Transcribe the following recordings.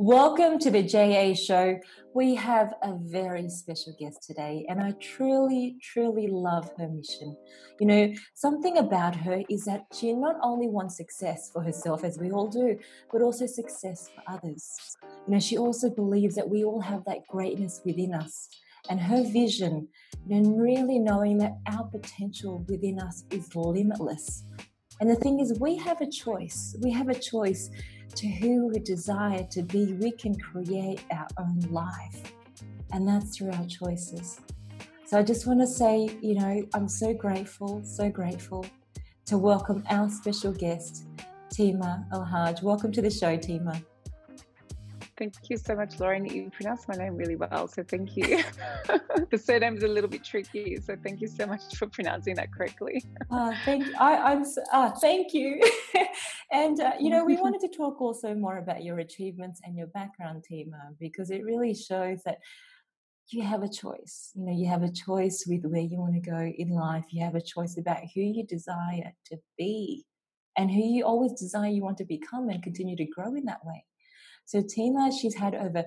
Welcome to the JA show. We have a very special guest today, and I truly, truly love her mission. You know, something about her is that she not only wants success for herself, as we all do, but also success for others. You know, she also believes that we all have that greatness within us. And her vision, and really knowing that our potential within us is limitless. And the thing is, we have a choice. We have a choice to who we desire to be, we can create our own life. And that's through our choices. So I just want to say, you know, I'm so grateful, so grateful to welcome our special guest, Tima Elhajj Welcome to the show, Tima. Thank you so much, Lauren. You pronounced my name really well, so thank you. the surname is a little bit tricky, so thank you so much for pronouncing that correctly. uh, thank I, am uh, thank you. and uh, you know, we wanted to talk also more about your achievements and your background, Tima, because it really shows that you have a choice. You know, you have a choice with where you want to go in life. You have a choice about who you desire to be and who you always desire you want to become and continue to grow in that way. So Tima, she's had over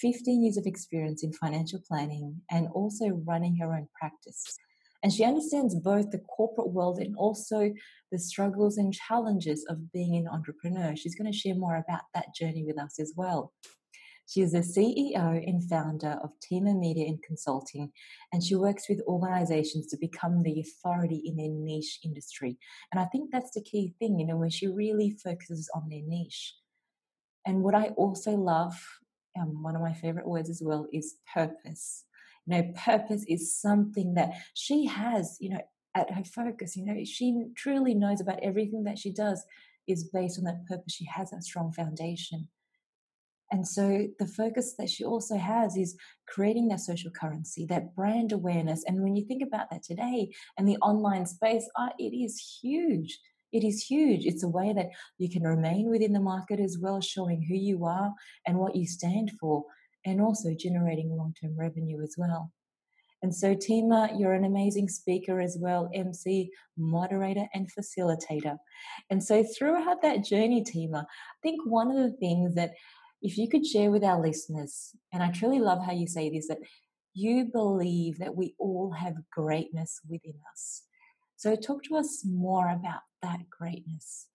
15 years of experience in financial planning and also running her own practice. And she understands both the corporate world and also the struggles and challenges of being an entrepreneur. She's going to share more about that journey with us as well. She is the CEO and founder of Tima Media and Consulting, and she works with organizations to become the authority in their niche industry. And I think that's the key thing, you know, when she really focuses on their niche. And what I also love, um, one of my favorite words as well, is purpose. You know, purpose is something that she has, you know, at her focus. You know, she truly knows about everything that she does is based on that purpose. She has that strong foundation. And so the focus that she also has is creating that social currency, that brand awareness. And when you think about that today and the online space, it is huge it is huge. It's a way that you can remain within the market as well, showing who you are and what you stand for, and also generating long term revenue as well. And so, Tima, you're an amazing speaker as well, MC, moderator, and facilitator. And so, throughout that journey, Tima, I think one of the things that if you could share with our listeners, and I truly love how you say this, that you believe that we all have greatness within us. So, talk to us more about that greatness.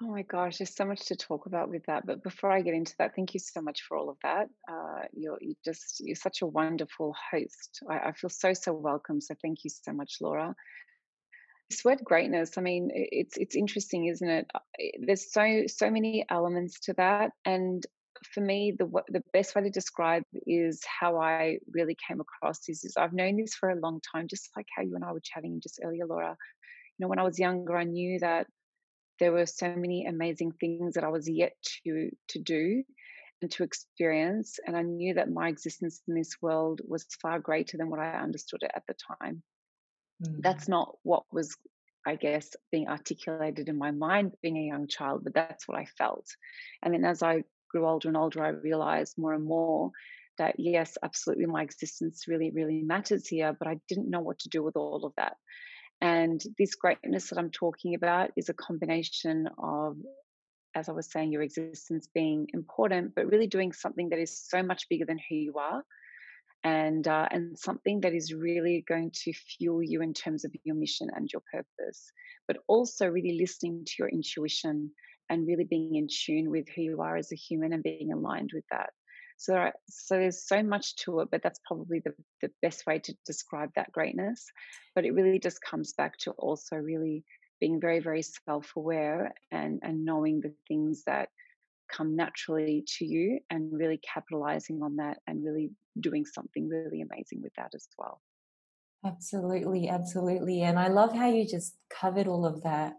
Oh my gosh, there's so much to talk about with that. But before I get into that, thank you so much for all of that. Uh, you're you just you're such a wonderful host. I, I, feel so so welcome. So thank you so much, Laura. This word greatness. I mean, it's it's interesting, isn't it? Uh, there's so so many elements to that, and for me, the the best way to describe is how I really came across is, is I've known this for a long time, just like how you and I were chatting just earlier, Laura. You know, when I was younger, I knew that there were so many amazing things that I was yet to to do and to experience, and I knew that my existence in this world was far greater than what I understood it at the time. Mm. That's not what was I guess, being articulated in my mind being a young child, but that's what I felt. And then as I grew older and older, I realized more and more that yes, absolutely, my existence really, really matters here, but I didn't know what to do with all of that. And this greatness that I'm talking about is a combination of, as I was saying, your existence being important, but really doing something that is so much bigger than who you are. And uh, and something that is really going to fuel you in terms of your mission and your purpose, but also really listening to your intuition and really being in tune with who you are as a human and being aligned with that. So, so there's so much to it, but that's probably the, the best way to describe that greatness. But it really just comes back to also really being very, very self aware and, and knowing the things that come naturally to you and really capitalizing on that and really doing something really amazing with that as well. Absolutely, absolutely. And I love how you just covered all of that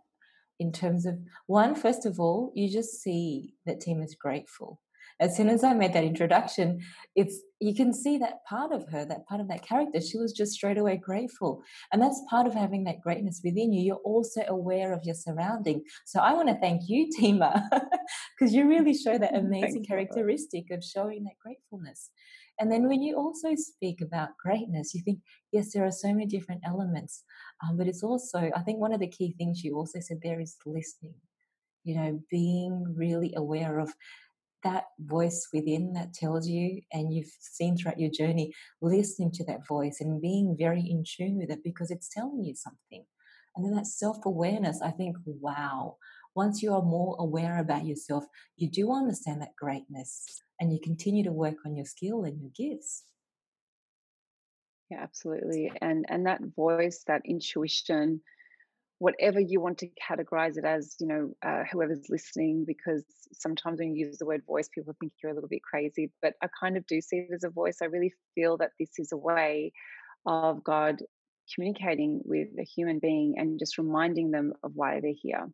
in terms of one, first of all, you just see that Tima is grateful. As soon as I made that introduction, it's you can see that part of her, that part of that character. She was just straight away grateful. And that's part of having that greatness within you. You're also aware of your surrounding. So I want to thank you, Tima, because you really show that amazing characteristic of showing that gratefulness. And then when you also speak about greatness, you think, yes, there are so many different elements. Um, but it's also, I think one of the key things you also said there is listening. you know, being really aware of that voice within that tells you, and you've seen throughout your journey, listening to that voice and being very in tune with it because it's telling you something. And then that self awareness, I think, wow, once you are more aware about yourself, you do understand that greatness and you continue to work on your skill and your gifts. Yeah, absolutely. And and that voice, that intuition, whatever you want to categorize it as, you know, uh, whoever's listening, because sometimes when you use the word voice, people think you're a little bit crazy. But I kind of do see it as a voice. I really feel that this is a way of God communicating with a human being and just reminding them of why they're here.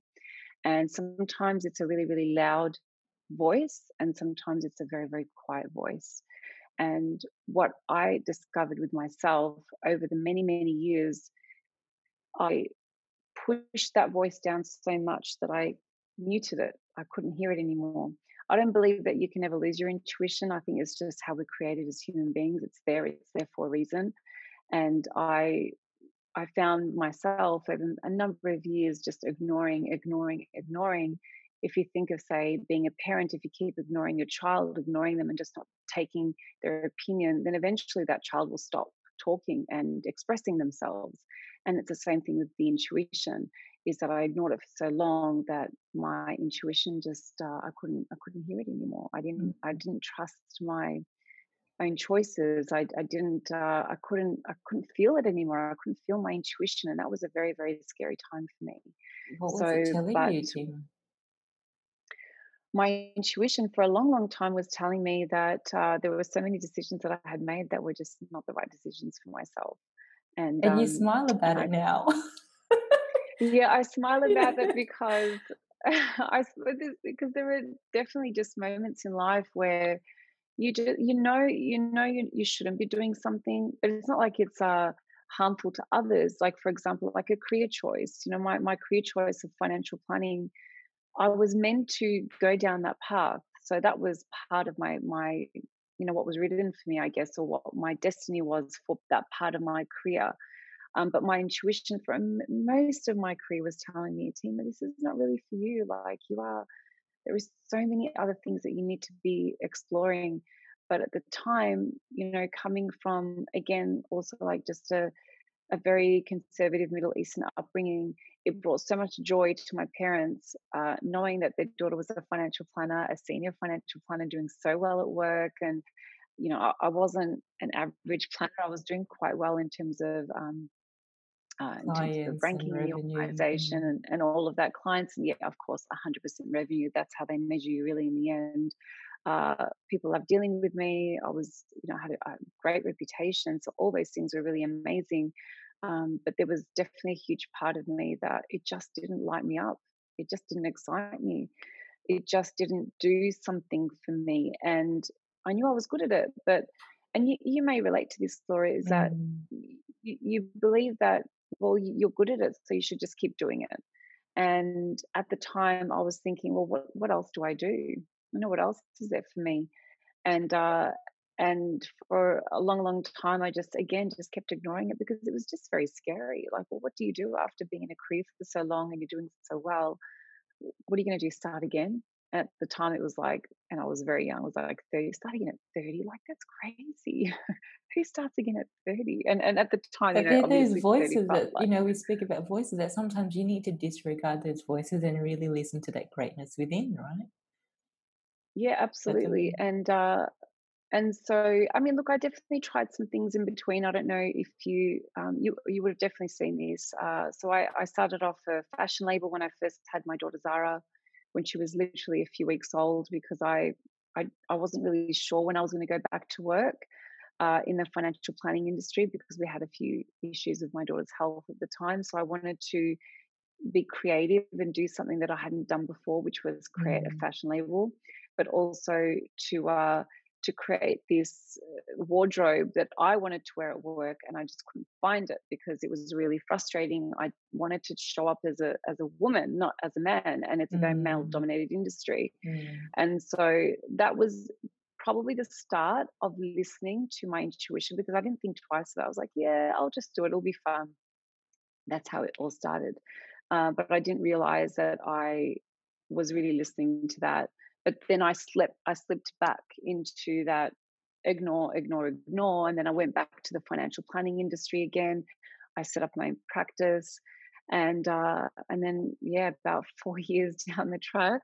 And sometimes it's a really, really loud voice, and sometimes it's a very, very quiet voice. And what I discovered with myself over the many, many years, I pushed that voice down so much that I muted it. I couldn't hear it anymore. I don't believe that you can ever lose your intuition. I think it's just how we're created as human beings. It's there, it's there for a reason. And I I found myself over a number of years just ignoring, ignoring, ignoring. If you think of, say, being a parent, if you keep ignoring your child, ignoring them and just not taking their opinion, then eventually that child will stop talking and expressing themselves. And it's the same thing with the intuition, is that I ignored it for so long that my intuition just uh, I couldn't I couldn't hear it anymore. I didn't mm-hmm. I didn't trust my own choices. I, I didn't, uh, I couldn't, I couldn't feel it anymore. I couldn't feel my intuition, and that was a very, very scary time for me. What was so, it telling you, Tima? My intuition for a long, long time was telling me that uh, there were so many decisions that I had made that were just not the right decisions for myself. And and um, you smile about it I, now. yeah, I smile about it because I because there are definitely just moments in life where you do, you know you know you, you shouldn't be doing something but it's not like it's uh harmful to others like for example like a career choice you know my, my career choice of financial planning i was meant to go down that path so that was part of my my you know what was written for me i guess or what my destiny was for that part of my career. Um, but my intuition for most of my career was telling me tima this is not really for you like you are there is so many other things that you need to be exploring. But at the time you know coming from again also like just a a very conservative Middle Eastern upbringing, it brought so much joy to my parents, uh, knowing that their daughter was a financial planner, a senior financial planner, doing so well at work. And, you know, I, I wasn't an average planner. I was doing quite well in terms of um, uh, in terms of ranking the organization and, and all of that clients and yeah of course 100% revenue that's how they measure you really in the end uh, people love dealing with me i was you know had a, a great reputation so all those things were really amazing um, but there was definitely a huge part of me that it just didn't light me up it just didn't excite me it just didn't do something for me and i knew i was good at it but and you, you may relate to this story is that mm. you, you believe that well, you're good at it, so you should just keep doing it. And at the time, I was thinking, well, what what else do I do? You know, what else is there for me? And uh, and for a long, long time, I just again just kept ignoring it because it was just very scary. Like, well, what do you do after being in a career for so long and you're doing so well? What are you going to do? Start again? At the time, it was like, and I was very young. I was like 30, starting at 30, like that's crazy. who starts again at 30 and and at the time but you know, those voices that like, you know we speak about voices that sometimes you need to disregard those voices and really listen to that greatness within right yeah absolutely and uh and so i mean look i definitely tried some things in between i don't know if you um, you you would have definitely seen this uh, so I, I started off a fashion label when i first had my daughter zara when she was literally a few weeks old because i i, I wasn't really sure when i was going to go back to work uh, in the financial planning industry because we had a few issues with my daughter's health at the time. So I wanted to be creative and do something that I hadn't done before, which was create mm. a fashion label, but also to uh, to create this uh, wardrobe that I wanted to wear at work, and I just couldn't find it because it was really frustrating. I wanted to show up as a as a woman, not as a man, and it's a very male mm. dominated industry, mm. and so that was probably the start of listening to my intuition because I didn't think twice about it. I was like, yeah, I'll just do it. It'll be fun. That's how it all started. Uh, but I didn't realize that I was really listening to that. But then I slipped I slipped back into that ignore, ignore, ignore. And then I went back to the financial planning industry again. I set up my practice. And uh, and then yeah, about four years down the track,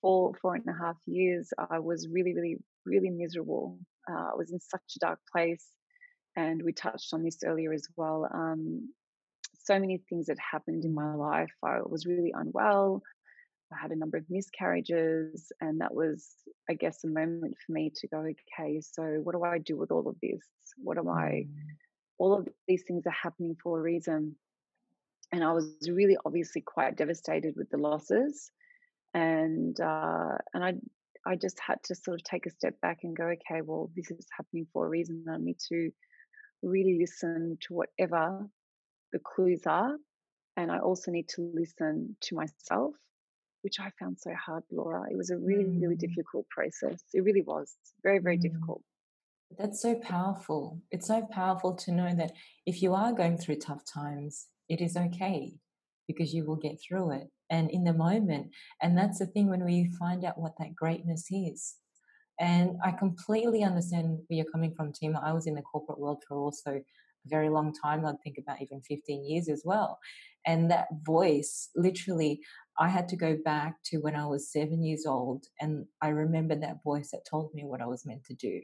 four four and a half years, I was really, really, really miserable. Uh, I was in such a dark place, and we touched on this earlier as well. Um, so many things that happened in my life. I was really unwell. I had a number of miscarriages, and that was, I guess, a moment for me to go, okay, so what do I do with all of this? What am I? Mm. All of these things are happening for a reason. And I was really obviously quite devastated with the losses. And uh, and I I just had to sort of take a step back and go, okay, well, this is happening for a reason. I need to really listen to whatever the clues are. And I also need to listen to myself which I found so hard, Laura. It was a really, mm. really difficult process. It really was very, very mm. difficult. That's so powerful. It's so powerful to know that if you are going through tough times, it is okay because you will get through it. And in the moment, and that's the thing when we find out what that greatness is. And I completely understand where you're coming from, Tima. I was in the corporate world for also a very long time. I'd think about even 15 years as well. And that voice, literally, I had to go back to when I was seven years old, and I remember that voice that told me what I was meant to do.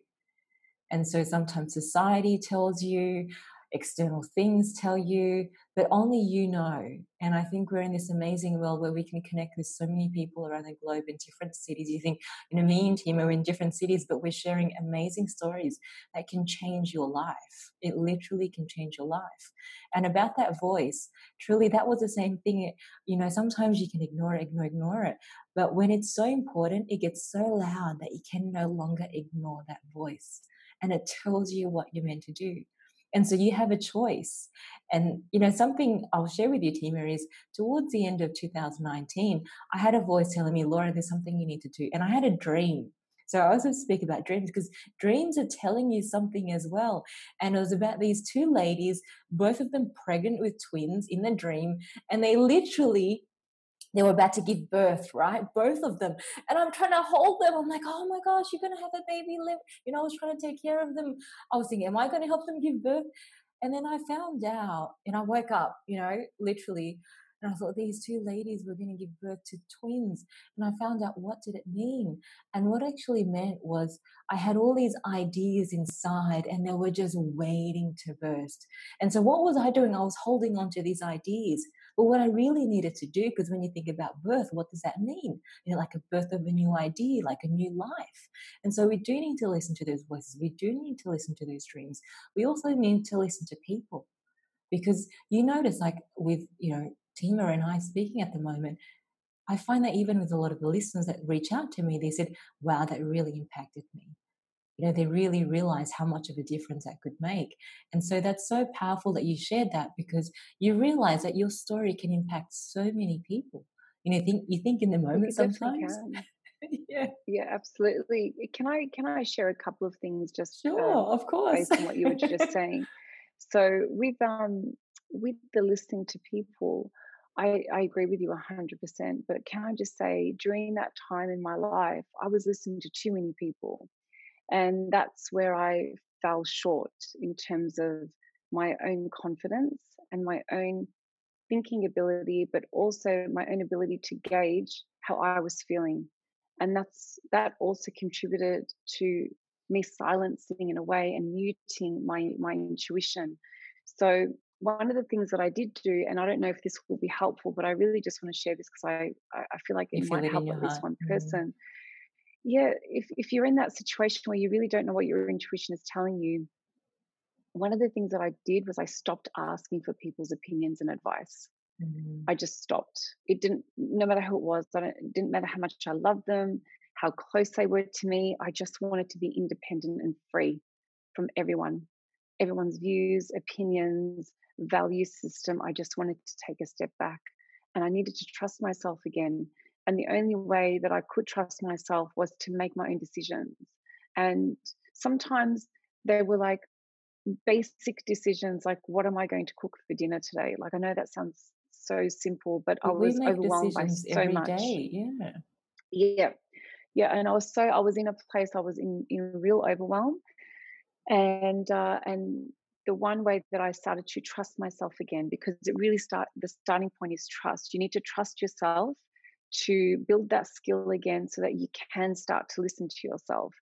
And so sometimes society tells you, external things tell you, but only you know. And I think we're in this amazing world where we can connect with so many people around the globe in different cities. You think, you know, me and Tima are in different cities, but we're sharing amazing stories that can change your life. It literally can change your life. And about that voice, truly, that was the same thing. You know, sometimes you can ignore it, ignore, ignore it. But when it's so important, it gets so loud that you can no longer ignore that voice. And it tells you what you're meant to do. And so you have a choice. And, you know, something I'll share with you, Tima, is towards the end of 2019, I had a voice telling me, Laura, there's something you need to do. And I had a dream. So I also speak about dreams because dreams are telling you something as well. And it was about these two ladies, both of them pregnant with twins in the dream. And they literally they were about to give birth, right? Both of them. And I'm trying to hold them. I'm like, oh my gosh, you're going to have a baby live. You know, I was trying to take care of them. I was thinking, am I going to help them give birth? And then I found out, and I woke up, you know, literally, and I thought these two ladies were going to give birth to twins. And I found out what did it mean. And what actually meant was I had all these ideas inside and they were just waiting to burst. And so what was I doing? I was holding on to these ideas. But what I really needed to do, because when you think about birth, what does that mean? You know, like a birth of a new idea, like a new life. And so we do need to listen to those voices. We do need to listen to those dreams. We also need to listen to people. Because you notice, like with, you know, Tima and I speaking at the moment, I find that even with a lot of the listeners that reach out to me, they said, wow, that really impacted me you know they really realize how much of a difference that could make. And so that's so powerful that you shared that because you realize that your story can impact so many people. You know think you think in the moment sometimes. yeah. Yeah absolutely. Can i can i share a couple of things just uh, sure uh, of course. based on what you were just saying? So with um with the listening to people I, I agree with you 100%. But can I just say, during that time in my life, I was listening to too many people. And that's where I fell short in terms of my own confidence and my own thinking ability, but also my own ability to gauge how I was feeling. And that's that also contributed to me silencing in a way and muting my my intuition. So one of the things that I did do, and I don't know if this will be helpful, but I really just want to share this because I I feel like it might help at least one mm-hmm. person. Mm yeah, if, if you're in that situation where you really don't know what your intuition is telling you, one of the things that I did was I stopped asking for people's opinions and advice. Mm-hmm. I just stopped. It didn't, no matter who it was, it didn't matter how much I loved them, how close they were to me. I just wanted to be independent and free from everyone, everyone's views, opinions, value system. I just wanted to take a step back and I needed to trust myself again and the only way that I could trust myself was to make my own decisions. And sometimes they were like basic decisions like, what am I going to cook for dinner today? Like, I know that sounds so simple, but But I was overwhelmed by so every much. day. Yeah. Yeah, yeah, and I was so I was in a place I was in in real overwhelm, and uh, and the one way that I started to trust myself again because it really start the starting point is trust. You need to trust yourself to build that skill again so that you can start to listen to yourself.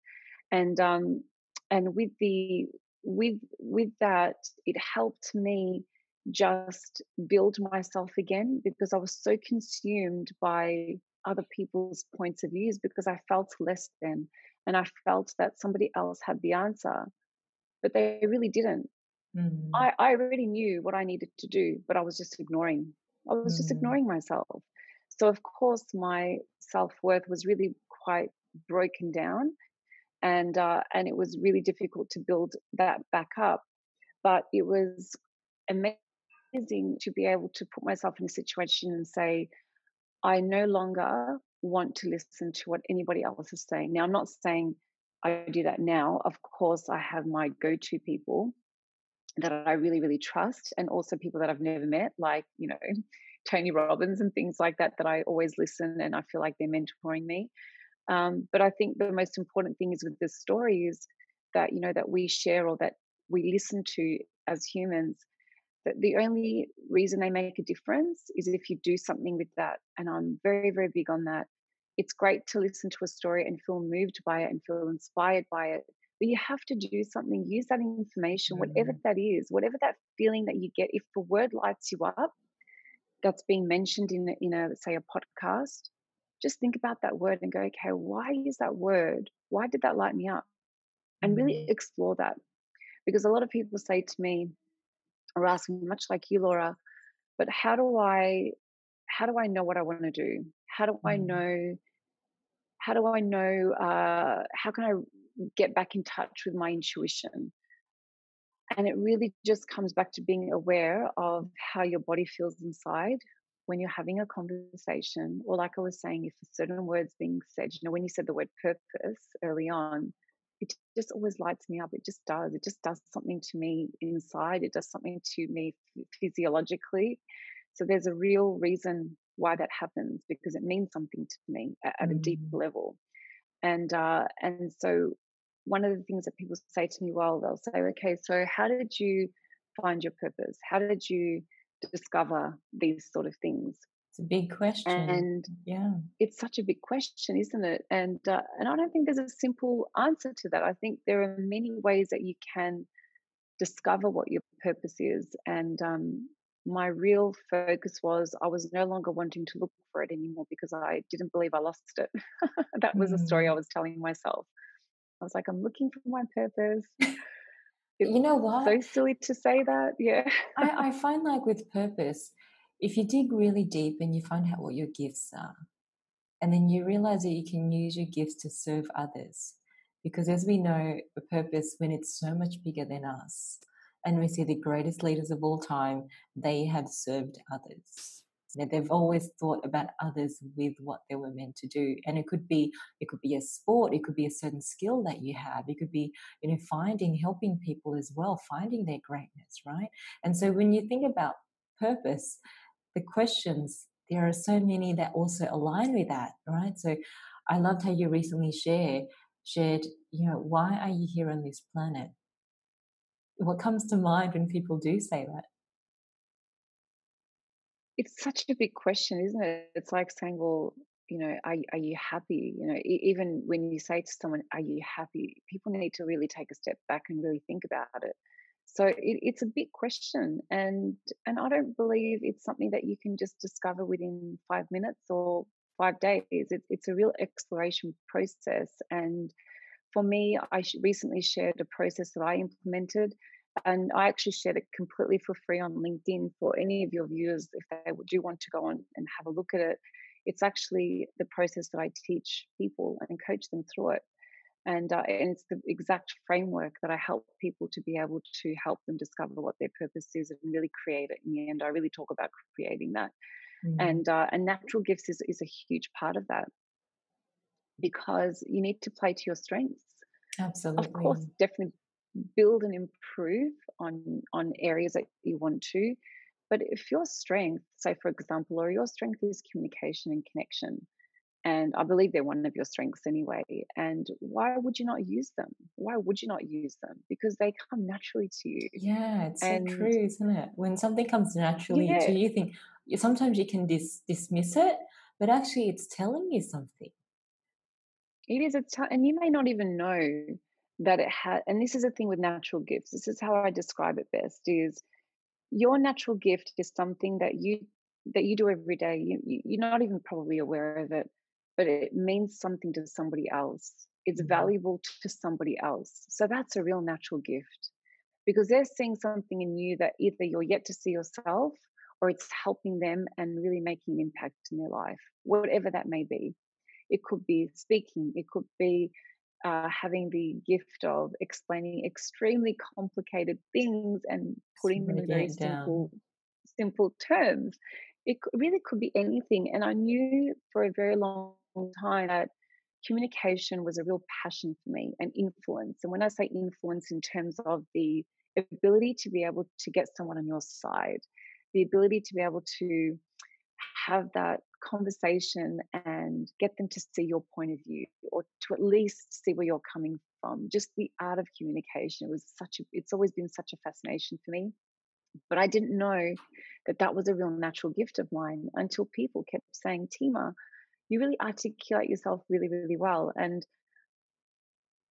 And um and with the with with that it helped me just build myself again because i was so consumed by other people's points of views because i felt less than and i felt that somebody else had the answer but they really didn't. Mm, i i already knew what i needed to do but i was just ignoring i was just mm, ignoring myself so of course my self-worth was really quite broken down and uh, and it was really difficult to build that back up. But it was amazing to be able to put myself in a situation and say, I no longer want to listen to what anybody else is saying. Now, I'm not saying I do that now. Of course, I have my go-to people that I really, really trust, and also people that I've never met, like you know Tony Robbins and things like that. That I always listen, and I feel like they're mentoring me um, but I think the most important thing is with this story is that you know that we share or that we listen to as humans. That the only reason they make a difference is if you do something with that, and I'm very very big on that. It's great to listen to a story and feel moved by it and feel inspired by it, but you have to do something. Use that information, whatever mm, that is, whatever that feeling that you get. If the word lights you up, that's being mentioned in a, in a say a podcast just think about that word and go okay why is that word why did that light me up? And really mm, explore that. Because a lot of people say to me or ask me much like you laura but how do i how do i know what i want to do? How do i mm, know how do i know uh, how can i get back in touch with my intuition And it really just comes back to being aware of how your body feels inside when you're having a conversation. Or, like I was saying, if a certain words being said, you know, when you said the word purpose early on, it just always lights me up. It just does. It just does something to me inside. It does something to me physiologically. So there's a real reason why that happens because it means something to me at, at a deep mm. level and uh, and so one of the things that people say to me, well, they'll say, okay, so how did you find your purpose? How did you discover these sort of things? It's a big question. And Yeah. it's such a big question, isn't it? And uh, and I don't think there's a simple answer to that. I think there are many ways that you can discover what your purpose is. And um, my real focus was I was no longer wanting to look for it anymore because I didn't believe I lost it. that was the story I Mm. was telling myself. I was like, I'm looking for my purpose. It's You know what? so silly to say that. Yeah. I, I find like with purpose, if you dig really deep and you find out what your gifts are, and then you realize that you can use your gifts to serve others. Because as we know, a purpose, when it's so much bigger than us, and we see the greatest leaders of all time, they have served others. Know, they've always thought about others with what they were meant to do. And it could be it could be a sport, it could be a certain skill that you have, it could be, you know, finding, helping people as well, finding their greatness, right? And so when you think about purpose, the questions there are so many that also align with that right so i loved how you recently share shared you know why are you here on this planet what comes to mind when people do say that It's such a big question, isn't it? It's like saying, well, you know, are, are you happy? You know, even when you say to someone, are you happy? People need to really take a step back and really think about it. So it, it's a big question, and and I don't believe it's something that you can just discover within five minutes or five days. It's it's a real exploration process, and for me, I recently shared a process that I implemented, and I actually shared it completely for free on LinkedIn for any of your viewers if they do want to go on and have a look at it. It's actually the process that I teach people and coach them through it. And, uh, and it's the exact framework that I help people to be able to help them discover what their purpose is and really create it. In the end, I really talk about creating that. mm, And uh, and natural gifts is, is a huge part of that because you need to play to your strengths Absolutely. of course, definitely build and improve on on areas that you want to. But if your strength, say for example, or your strength is communication and connection, and I believe they're one of your strengths anyway. And why would you not use them? Why would you not use them? Because they come naturally to you. Yeah, it's and, so true, isn't it? When something comes naturally yeah. to you, you think sometimes you can dis- dismiss it, but actually it's telling you something. It is a t- and you may not even know that it had. And this is a thing with natural gifts. This is how I describe it best: is your natural gift is something that you that you do every day. You, you you're not even probably aware of it but it means something to somebody else. It's mm-hmm. valuable to somebody else. So that's a real natural gift because they're seeing something in you that either you're yet to see yourself or it's helping them and really making an impact in their life, whatever that may be. It could be speaking, it could be uh, having the gift of explaining extremely complicated things and putting them in very simple, simple terms. It really could be anything. And I knew for a very long time that communication was a real passion for me and influence. And when I say influence in terms of the ability to be able to get someone on your side, the ability to be able to have that conversation and get them to see your point of view or to at least see where you're coming from just the art of communication it was such a it's always been such a fascination for me but i didn't know that that was a real natural gift of mine until people kept saying tima you really articulate yourself really, really well. And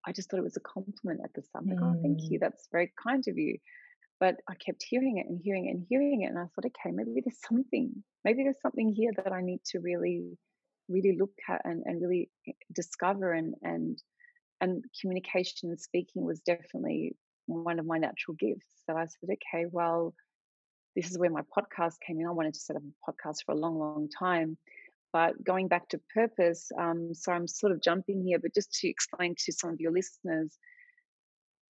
I just thought it was a compliment at the time. Like, mm. oh, thank you. That's very kind of you. But I kept hearing it and hearing it and hearing it. And I thought, okay, maybe there's something, maybe there's something here that I need to really, really look at and, and really eh, discover. And, and, and communication and speaking was definitely one of my natural gifts. So I said, okay, well, this is where my podcast came in. I wanted to set up a podcast for a long, long time. But going back to purpose, um, so I'm sort of jumping here, but just to explain to some of your listeners,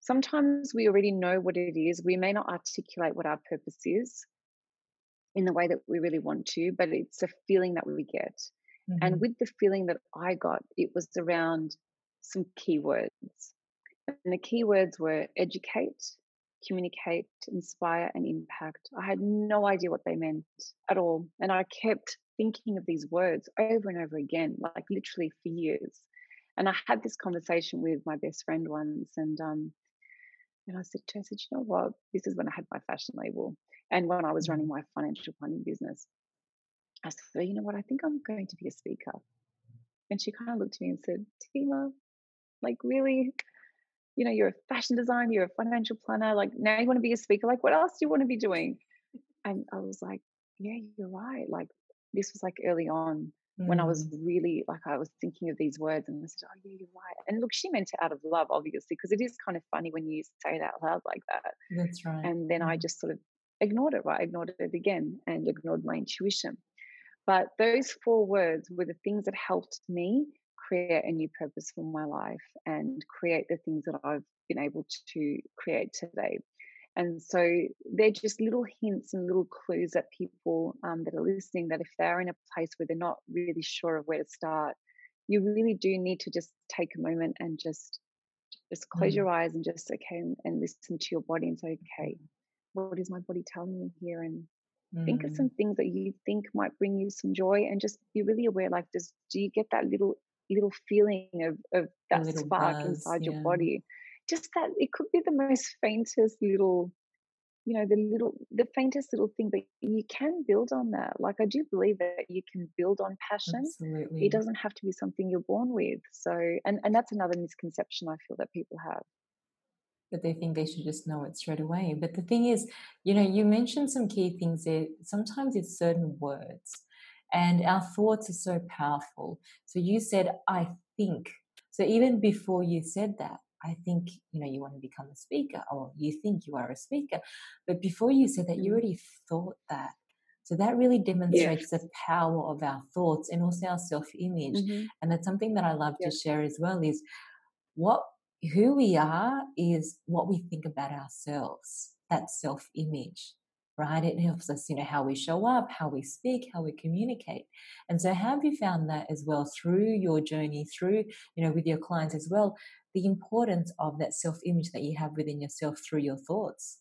sometimes we already know what it is. We may not articulate what our purpose is in the way that we really want to, but it's a feeling that we get. Mm-hmm. And with the feeling that I got, it was around some keywords. And the keywords were educate, communicate, inspire, and impact. I had no idea what they meant at all. And I kept thinking of these words over and over again, like literally for years. And I had this conversation with my best friend once, and um, and I said to her, I said, you know what? This is when I had my fashion label, and when I was running mm-hmm. my financial planning business. I said, you know what? I think I'm going to be a speaker. And she kind of looked at me and said, Tima, like really, you know, you're a fashion designer, you're a financial planner. Like now you want to be a speaker. Like what else do you want to be doing? And I was like, yeah, you're right. Like this was like early on mm. when I was mm. really like I was thinking of these words and I said, "Oh yeah, you're right." And look, she meant it out of love, obviously, because it is kind of funny when you say it out loud like that. That's right. And then. I just sort of ignored it. Right, ignored it again and ignored my intuition. But those four words were the things that helped me create a new purpose for my life and create the things that I've been able to create today. And so they're just little hints and little clues that people um, that are listening that if they're in a place where they're not really sure of where to start, you really do need to just take a moment and just just close mm. your eyes and just okay and, listen to your body and say, okay, what is my body telling me here? And mm. think of some mm. things that you think might bring you some joy and just be really aware. Like, does do you get that little little feeling of of that spark buzz, inside yeah. your body? Just that it could be the most faintest little you know the little the faintest little thing but you can build on that. Like i do believe that you can build on passion. Absolutely. it doesn't have to be something you're born with. So and and that's another misconception i feel that people have. That they think they should just know it straight away. But the thing is you know you mentioned some key things there. Sometimes it's certain words and our thoughts are so powerful. So you said i think. So even before you said that I think, you know, you want to become a speaker or you think you are a speaker. But before you said that, you mm-hmm. already thought that. So that really demonstrates yes. the power of our thoughts and also our self image. Mm-hmm. And that's something that I love to share as well is what who we are is what we think about ourselves, that self image right? It helps us, you know, how we show up, how we speak, how we communicate. And so, have you found that as well through your journey, through, you know, with your clients as well, the importance of that self image that you have within yourself through your thoughts?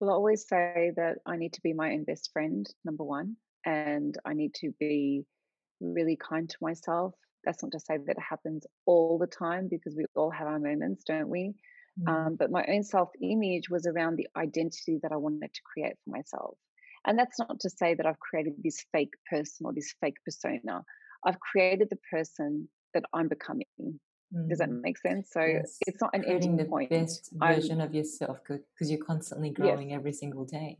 Well, I always say that I need to be my own best friend, number one, and I need to be really kind to myself. That's not to say that it happens all the time because we all have our moments, don't we? Mm. Um, but my own self image was around the identity that I wanted to create for myself. And that's not to say that I've created this fake person or this fake persona. I've created the person that I'm becoming. Does that Mm. make sense? So Yes. it's not an Creating ending the point. best I'm version of yourself because you're constantly yes, growing every single day.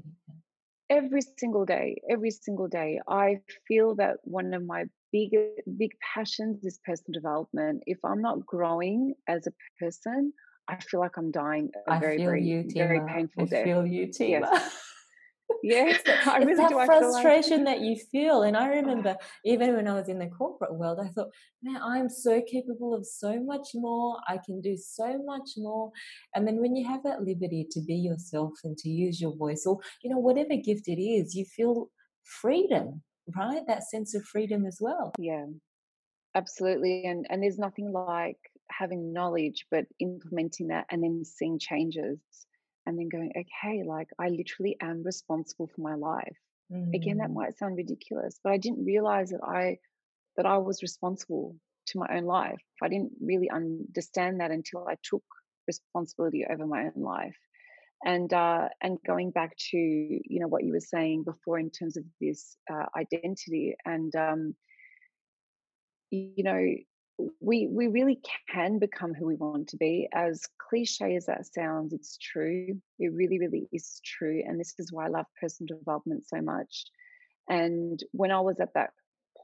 every single day, every single day. I feel that one of my big big passions is personal development. If I'm not growing as a person, I feel like I'm dying a I very, feel very, you, very painful I death. feel you, Yes. Tima. Yeah, it's that I it's really that do. Feel like frustration that you feel. And I remember even when I was in the corporate world, I thought, man, I'm so capable of so much more. I can do so much more. And then when you have that liberty to be yourself and to use your voice, or you know, whatever gift it is, you feel freedom, right? That sense of freedom as well. yeah, absolutely. And and there's nothing like having knowledge, but implementing that and then seeing changes and then going, okay, like I literally am responsible for my life. Again, that Mm, might sound ridiculous, but I didn't realize that I that I was responsible to my own life. I didn't really understand that until I took responsibility over my own life. And uh, and going back to you know what you were saying before in terms of this uh, identity, and um, you know we we really can become who we want to be. As cliche as that sounds, it's true. It really, really is true. And this is why I love personal development so much. And when I was at that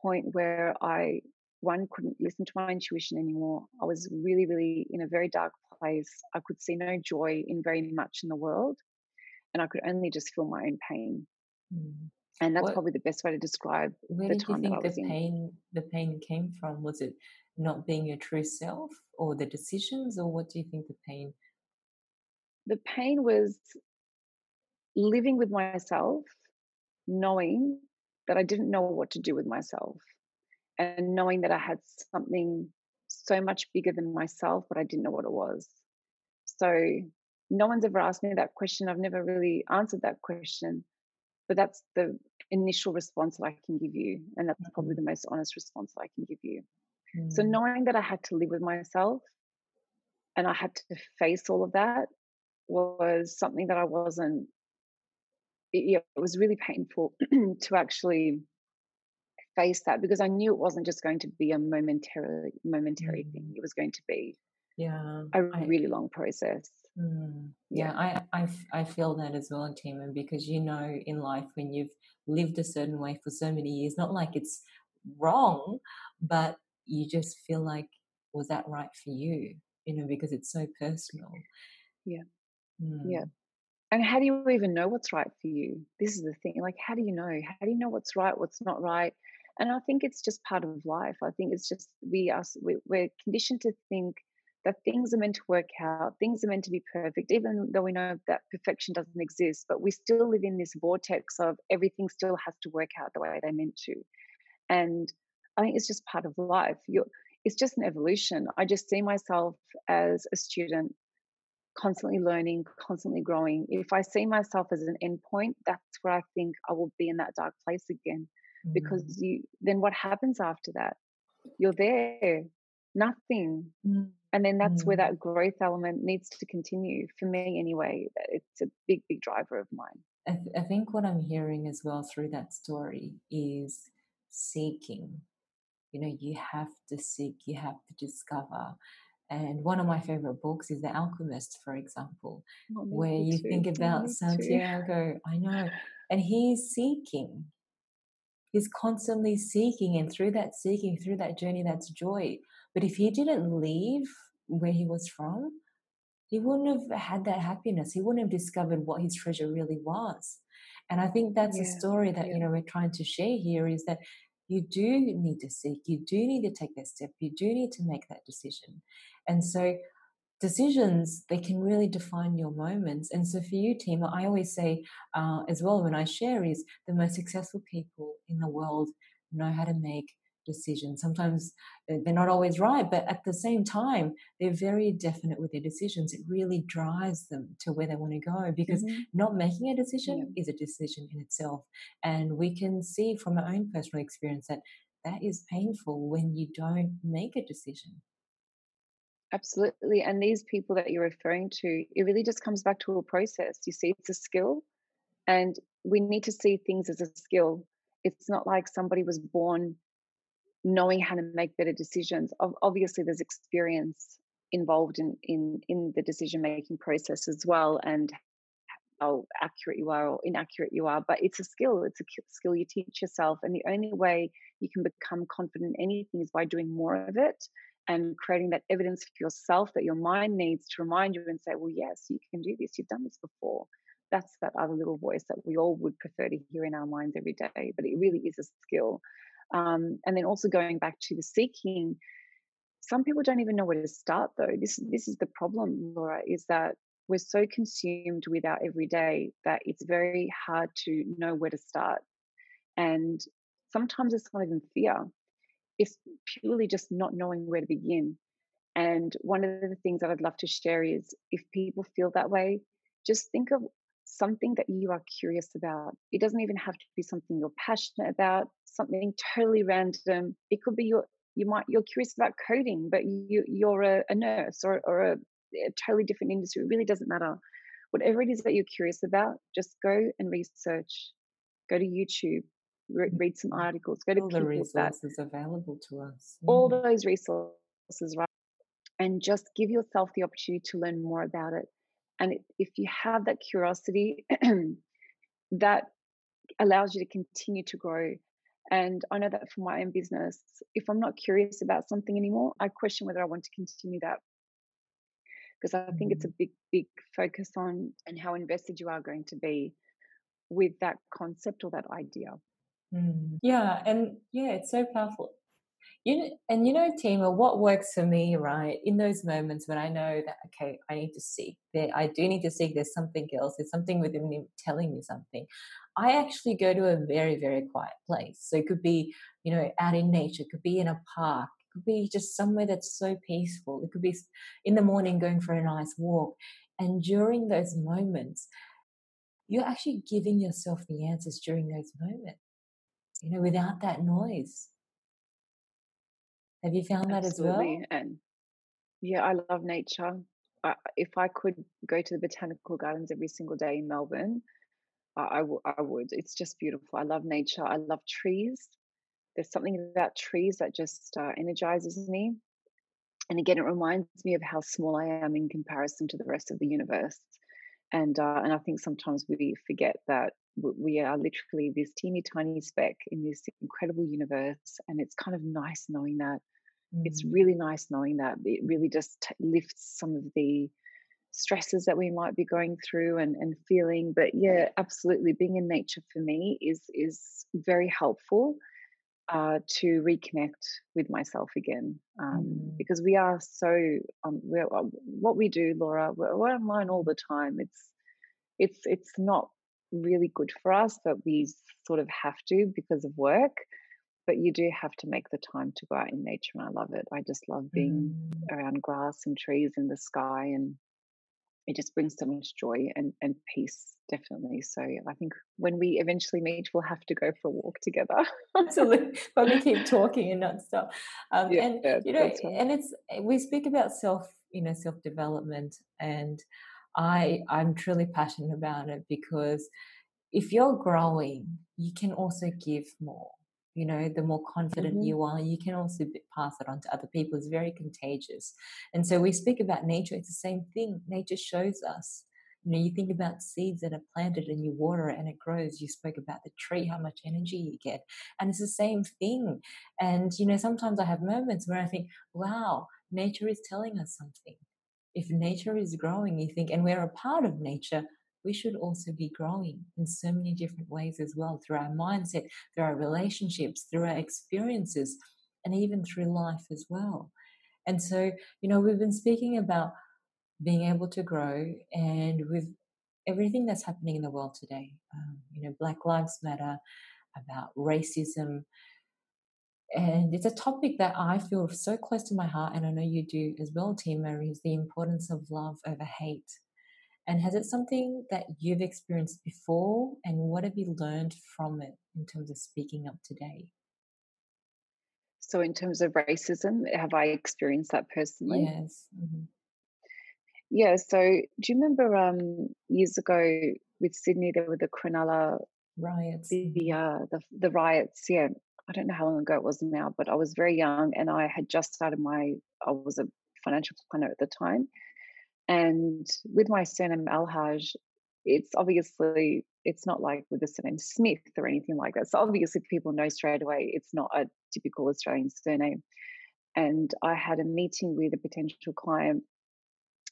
point where I, one, couldn't listen to my intuition anymore, I was really, really in a very dark place. I could see no joy in very much in the world, and I could only just feel my own pain. mm. And that's What probably the best way to describe where the did you time that I think the was in. pain the pain came from? Was it not being your true self or the decisions or what do you think the pain The pain was living with myself, knowing that I didn't know what to do with myself, and knowing that I had something so much bigger than myself, but I didn't know what it was. So no one's ever asked me that question. I've never really answered that question, but that's the initial response that I can give you. And that's probably Mhm. the most honest response that I can give you. So Mm, knowing that I had to live with myself and I had to face all of that was something that I wasn't, it, it was really painful to actually face that because I knew it wasn't just going to be a momentary momentary thing. mm. It was going to be yeah a i really long process. mm, Yeah. yeah I feel that as well Tima because you know in life when you've lived a certain way for so many years not like it's wrong but you just feel like was that right for you you know because it's so personal Yeah. mm, Yeah. And how do you even know what's right for you? This is the thing. Like, how do you know? How do you know what's right, what's not right? And I think it's just part of life. I think it's just we are we- we're conditioned to think that things are meant to work out, things are meant to be perfect, even though we know that perfection doesn't exist. But we still live in this vortex of everything still has to work out the way they're meant to. And I think it's just part of life. you it's just an evolution. I just see myself as a student constantly learning, constantly growing. If I see myself as an endpoint, that's where I think I will be in that dark place again. Because mm, you then what happens after that? You're there, nothing. mm, And then that's where mm. that growth element needs to continue. For me anyway, it's a big, big driver of mine. I, th- I think what I'm hearing as well through that story is seeking. You know, you have to seek, you have to discover. And one of my favorite books is The Alchemist, for example, Oh, where you too. think about me too. Santiago. I know. And he's seeking, he's constantly seeking. And through that seeking, through that journey, that's joy. But if he didn't leave where he was from, he wouldn't have had that happiness. He wouldn't have discovered what his treasure really was. And I think that's a story that, yeah, you know, we're trying to share here is that you do need to seek, you do need to take that step, you do need to make that decision. And so decisions, they can really define your moments. And so for you, Tima, I always say uh, as well when I share is the most successful people in the world know how to make decisions. Sometimes they're not always right, but at the same time, they're very definite with their decisions. It really drives them to where they want to go because mm-hmm. not making a decision yeah. is a decision in itself. And we can see from our own personal experience that that is painful when you don't make a decision. Absolutely. And these people that you're referring to, it really just comes back to a process. You see, it's a skill, and we need to see things as a skill. It's not like somebody was born knowing how to make better decisions. Obviously, there's experience involved in in in the decision making process as well, and how accurate you are or inaccurate you are. But it's a skill. It's a skill you teach yourself, and the only way you can become confident in anything is by doing more of it and creating that evidence for yourself that your mind needs to remind you and say, well, yes, you can do this. You've done this before. That's that other little voice that we all would prefer to hear in our minds every day, but it really is a skill. Um, and then also going back to the seeking, some people don't even know where to start though. This this is the problem, Laura, is that we're so consumed with our everyday that it's very hard to know where to start. And sometimes it's not even fear it's purely just not knowing where to begin. And one of the things that I'd love to share is if people feel that way, just think of something that you are curious about. It doesn't even have to be something you're passionate about, something totally random. It could be your you might you're curious about coding, but you you're a, a nurse or or a, a totally different industry. It really doesn't matter. Whatever it is that you're curious about, just go and research. Go to YouTube, re- mm-hmm. read some articles, go to all the resources that, available to us. Yeah. All those resources, right? And just give yourself the opportunity to learn more about it. And if you have that curiosity, that allows you to continue to grow. And I know that from my own business, if I'm not curious about something anymore, I question whether I want to continue that. Because I think it's a mm. big, big focus on and how invested you are going to be with that concept or that idea. Mm. Yeah, and yeah, it's so powerful. You know, and you know, Tima, what works for me, right? In those moments when I know that okay, I need to seek, that I do need to seek. There's something else. There's something within me telling me something. I actually go to a very, very quiet place. So it could be, you know, out in nature. It could be in a park. It could be just somewhere that's so peaceful. It could be in the morning going for a nice walk. And during those moments, you're actually giving yourself the answers during those moments you know, without that noise. Have you found that Absolutely. as well? And yeah, I love nature. I, if I could go to the botanical gardens every single day in Melbourne, I, I, w- I would. It's just beautiful. I love nature. I love trees. There's something about trees that just uh, energizes me. And again, it reminds me of how small I am in comparison to the rest of the universe. And uh, and I think sometimes we forget that we are literally this teeny tiny speck in this incredible universe and it's kind of nice knowing that mm. it's really nice knowing that it really just t- lifts some of the stresses that we might be going through and, and feeling but yeah absolutely being in nature for me is is very helpful uh, to reconnect with myself again um, mm. because we are so um, we're, uh, what we do laura we're, we're online all the time it's it's it's not really good for us, but we sort of have to because of work. But you do have to make the time to go out in nature, and I love it. I just love being mm. around grass and trees and the sky, and it just brings so much joy and, and peace, definitely. So I think when we eventually meet, we'll have to go for a walk together. Absolutely, but we keep talking and not stop. Um, yeah, and yeah, you know, right. and it's we speak about self, you know, self development and I I'm truly passionate about it because if you're growing, you can also give more. You know, the more confident mm-hmm. you are, you can also pass it on to other people. It's very contagious. And so we speak about nature, it's the same thing. Nature shows us. You know, you think about seeds that are planted and you water it and it grows. You spoke about the tree, how much energy you get. And it's the same thing. And, you know, sometimes I have moments where I think, wow, nature is telling us something if nature is growing, you think, and we're a part of nature, we should also be growing in so many different ways as well through our mindset, through our relationships, through our experiences, and even through life as well. And so, you know, we've been speaking about being able to grow, and with everything that's happening in the world today, um, you know, Black Lives Matter, about racism, and it's a topic that I feel so close to my heart, and I know you do as well, Tima, is the importance of love over hate. And has it something that you've experienced before, and what have you learned from it in terms of speaking up today? So, in terms of racism, have I experienced that personally? Yes. Mm-hmm. Yeah. So, do you remember um, years ago with Sydney, there were the Cronulla riots, the uh, the, the riots? Yeah, I don't know how long ago it was now, but I was very young and I had just started my, I was a financial planner at the time. And with my surname Elhajj, it's obviously, it's not like with the surname Smith or anything like that. So obviously people know straight away it's not a typical Australian surname. And I had a meeting with a potential client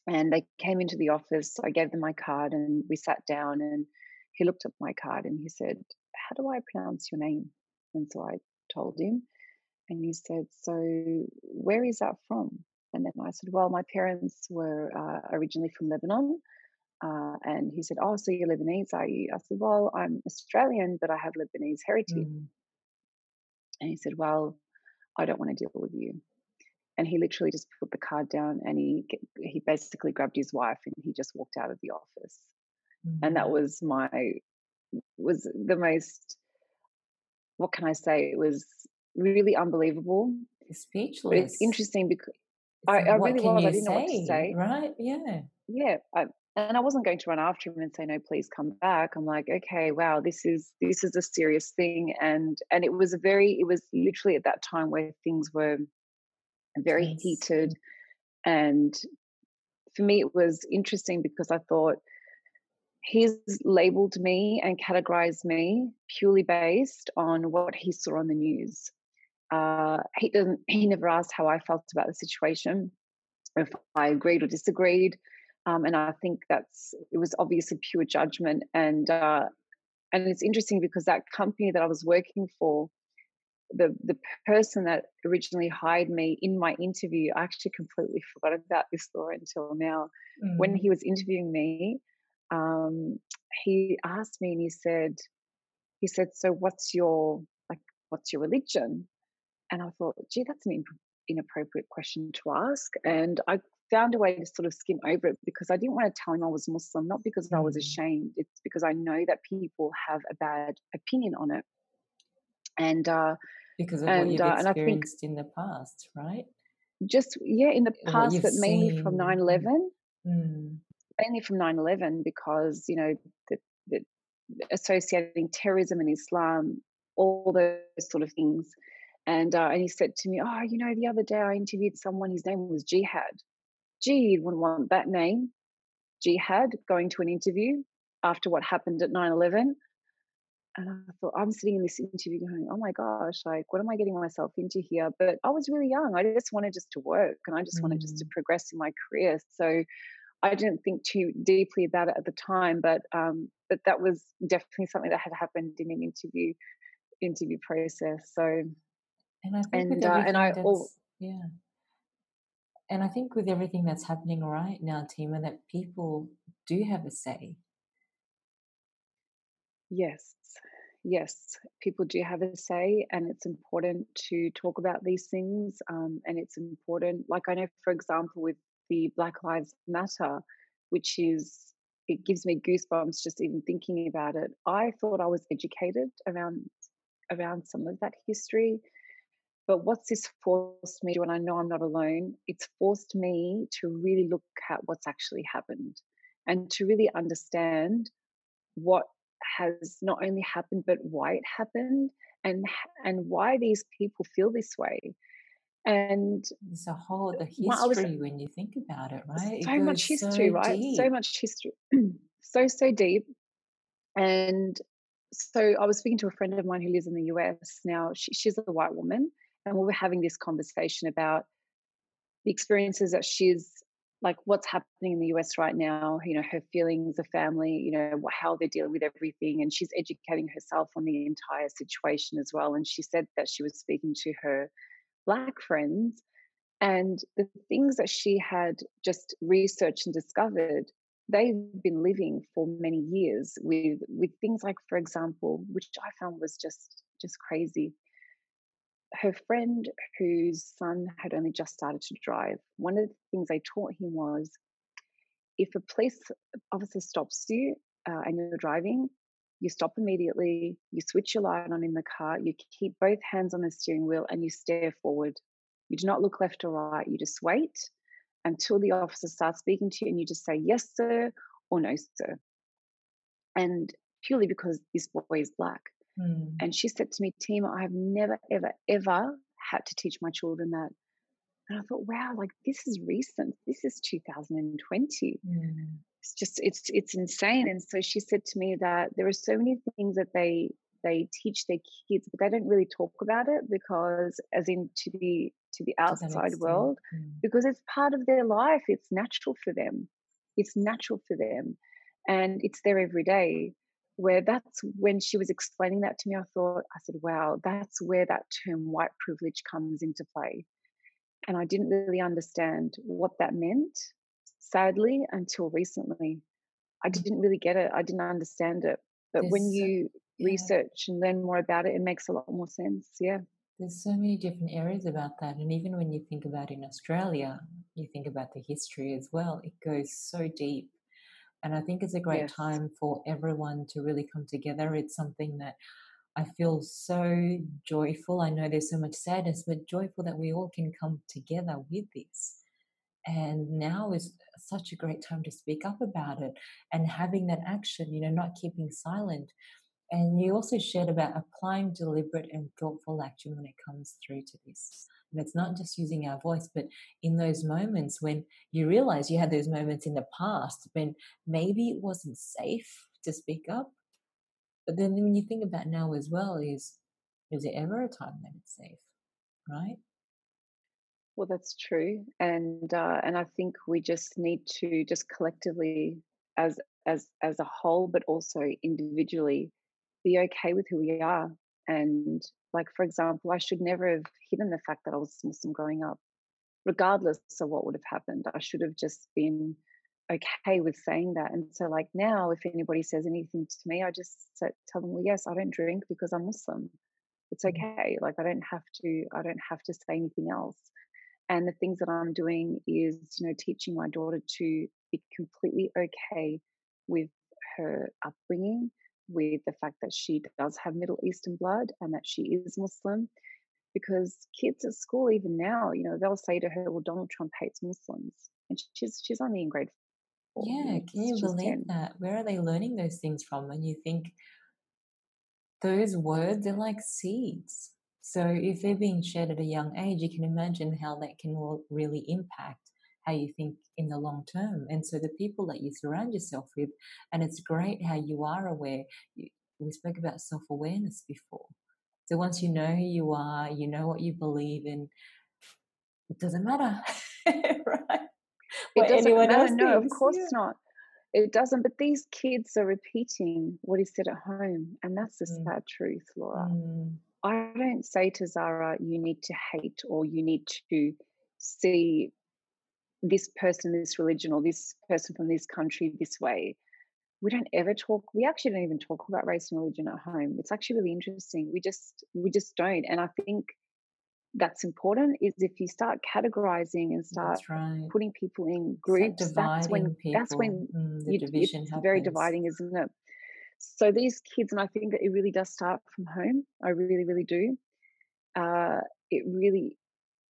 and they came into the office. I gave them my card and we sat down and he looked at my card and he said, How do I pronounce your name? And so I told him, and he said, So where is that from? And then I said, Well, my parents were uh, originally from Lebanon. Uh, and he said, Oh, so you're Lebanese, are you? I said, Well, I'm Australian, but I have Lebanese heritage. Mm. And he said, Well, I don't want to deal with you. And he literally just put the card down and he he basically grabbed his wife and he just walked out of the office. Mm. And that mm. was my was the most what can I say? It was really unbelievable. Speechless. But it's interesting because I, I really was. I didn't say, know what to say. Right? Yeah. Yeah. I, and I wasn't going to run after him and say, "No, please come back." I'm like, "Okay, wow, this is this is a serious thing," and and it was a very, it was literally at that time where things were very yes. heated, and for me, it was interesting because I thought he's labeled me and categorized me purely based on what he saw on the news. Uh, he doesn't. He never asked how I felt about the situation, if I agreed or disagreed. Um, and I think that's it was obviously pure judgment. And uh, and it's interesting because that company that I was working for, the the person that originally hired me in my interview, I actually completely forgot about this law until now. Mm. When he was interviewing me, um, he asked me and he said, he said, so what's your like, what's your religion? And I thought, gee, that's an inappropriate question to ask. And I found a way to sort of skim over it because I didn't want to tell him I was Muslim, not because I was mm. ashamed. It's because I know that people have a bad opinion on it. And uh, because of and, what you've uh, experienced in the past, right? Just yeah, in the past, but mainly seen. from 9-11. Mm mainly from 9-11 because you know the, the associating terrorism and islam all those sort of things and uh, and he said to me oh you know the other day i interviewed someone his name was jihad gee you wouldn't want that name jihad going to an interview after what happened at 9-11 and I thought, I'm sitting in this interview going, oh my gosh, like, what am I getting myself into here? But I was really young. I just wanted just to work and I just mm. wanted just to mm. progress in my career. So I didn't think too deeply about it at the time, but um, but that was definitely something that had happened in an interview interview process. So, and I think and, uh, and I all, yeah, and I think with everything that's happening right now, Tima, that people do have a say. Yes, yes, people do have a say, and it's important to talk about these things. Um, and it's important, like I know, for example, with the Black Lives Matter, which is it gives me goosebumps just even thinking about it. I thought I was educated around around some of that history. But what's this forced me to, and I know I'm not alone, it's forced me to really look at what's actually happened and to really understand what has not only happened, but why it happened and and why these people feel this way. And there's a whole the history was, when you think about it right? So it much history so right? Deep. so much history so so deep. And so i was speaking to a friend of mine who lives in the us now she, she's a white woman and we were having this conversation about the experiences that she's like what's happening in the US right now, you know, her feelings, the family, you know, how they're dealing with everything. And she's educating herself on the entire situation as well. And she said that she was speaking to her Black friends. And the things that she had just researched and discovered, they've been living for many years with with things like, for example, which I found was just just crazy. Her friend whose son had only just started to drive, one of the things they taught him was if a police officer stops you uh, and you're driving, you stop immediately, you switch your light on in the car, you keep both hands on the steering wheel, and you stare forward. You do not look left or right, you just wait until the officer starts speaking to you, and you just say, Yes, sir, or No, sir. And purely because this boy is black. Mm. And she said to me, Tima, I have never, ever, ever had to teach my children that. And I thought, wow, like this is recent. This is 2020. Mm. It's just, it's, it's insane. And so she said to me that there are so many things that they, they teach their kids, but they don't really talk about it because, as in to the to the outside world, mm. because it's part of their life. It's natural for them. It's natural for them, and it's there every day where that's when she was explaining that to me, I thought, I said, wow, that's where that term white privilege comes into play. And I didn't really understand what that meant, sadly, until recently. I mm. didn't really get it. I didn't understand it. But There's when you yeah. research and learn more about it, it makes a lot more sense. Yeah. There's so many different areas about that. And even when you think about in Australia, you think about the history as well. It goes so deep and I think it's a great yes. time for everyone to really come together. It's something that I feel so joyful. I know there's so much sadness, but joyful that we all can come together with this. And now is such a great time to speak up about it and having that action, you know, not keeping silent. And you also shared about applying deliberate and thoughtful action when it comes through to this. And it's not just using our voice, but in those moments when you realize you had those moments in the past when maybe it wasn't safe to speak up. But then when you think about now as well, is is there ever a time that it's safe? Right? Well, that's true, and uh, and I think we just need to just collectively, as as as a whole, but also individually, be okay with who we are and like, for example, I should never have hidden the fact that I was Muslim growing up, regardless of what would have happened. I should have just been okay with saying that. And so, like now, if anybody says anything to me, I just tell them, well, yes, I don't drink because I'm Muslim. It's mm. okay. Like I don't have to. I don't have to say anything else. And the things that I'm doing is, you know, teaching my daughter to be completely okay with her upbringing, with the fact that she does have Middle Eastern blood and that she is Muslim. Because kids at school, even now, you know, they'll say to her, "Well, Donald Trump hates Muslims," and she's she's only in grade four. Yeah, can you believe 10. that? Where are they learning those things from? And you think those words are like seeds. So if they're being shared at a young age, you can imagine how that can all really impact how you think in the long term. And so the people that you surround yourself with, and it's great how you are aware. We spoke about self awareness before. So once you know who you are, you know what you believe in, it doesn't matter, right? What it doesn't matter. No, of course yeah. not. It doesn't. But these kids are repeating what is said at home, and that's the mm. sad truth, Laura. Mm. I don't say to Zara, "You need to hate" or "You need to see this person, this religion, or this person from this country this way. We don't ever talk. We actually don't even talk about race and religion at home. It's actually really interesting. We just we just don't. And I think that's important is if you start categorizing and start right. putting people in groups that's when people. that's when mm, the you, division it's happens. very dividing isn't it so these kids and i think that it really does start from home i really really do uh, it really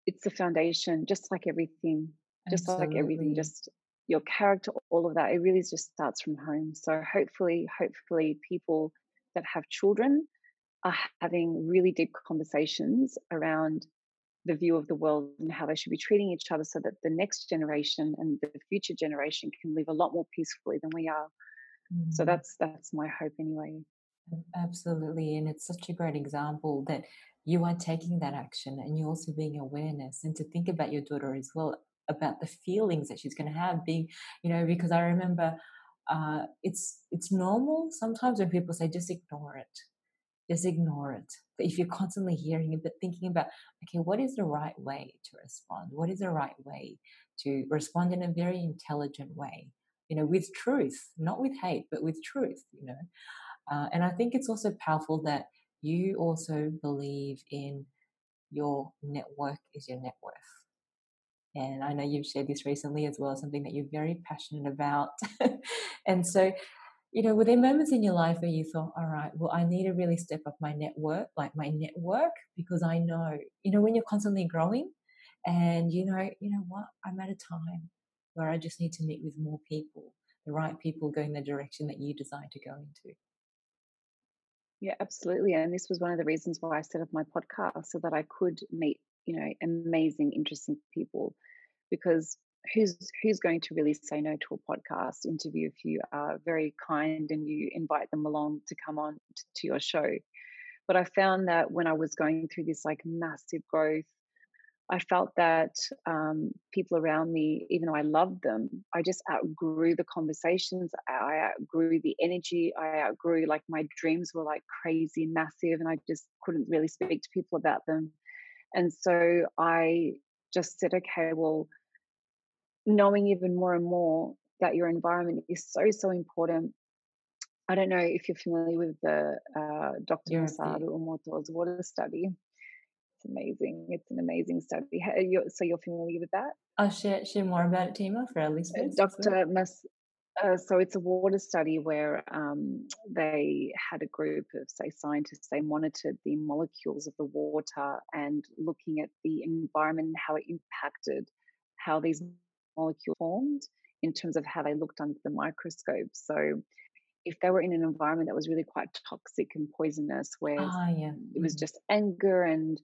it's the foundation just like everything just Absolutely. like everything just your character all of that it really just starts from home so hopefully hopefully people that have children are having really deep conversations around the view of the world and how they should be treating each other so that the next generation and the future generation can live a lot more peacefully than we are mm. so that's that's my hope anyway absolutely and it's such a great example that you are taking that action and you're also being awareness and to think about your daughter as well about the feelings that she's going to have being you know because i remember uh, it's it's normal sometimes when people say just ignore it. Just ignore it. But if you're constantly hearing it but thinking about okay what is the right way to respond? What is the right way to respond in a very intelligent way? You know with truth not with hate but with truth you know? Uh, and i think it's also powerful that you also believe in your network is your net worth. And I know you've shared this recently as well, something that you're very passionate about. and so, you know, were there moments in your life where you thought, all right, well, I need to really step up my network, like my network, because I know, you know, when you're constantly growing and you know, you know what, I'm at a time where I just need to meet with more people, the right people going the direction that you desire to go into. Yeah, absolutely. And this was one of the reasons why I set up my podcast so that I could meet, you know, amazing, interesting people. Because who's who's going to really say no to a podcast interview if you are very kind and you invite them along to come on to your show? But I found that when I was going through this like massive growth I felt that um, people around me, even though I loved them, I just outgrew the conversations. I outgrew the energy. I outgrew like my dreams were like crazy, massive, and I just couldn't really speak to people about them. And so I just said, okay, well, knowing even more and more that your environment is so, so important. I don't know if you're familiar with the uh, Dr. Masaru Emoto's water study it's amazing. It's an amazing study. So you're familiar with that? I'll share, share more about it, Tima, for our uh, listeners. Dr. Mas, uh, so it's a water study where um, they had a group of, say, scientists. They monitored the molecules of the water and looking at the environment and how it impacted how these molecules formed in terms of how they looked under the microscope. So if they were in an environment that was really quite toxic and poisonous, where ah, yeah. it was mm. just anger and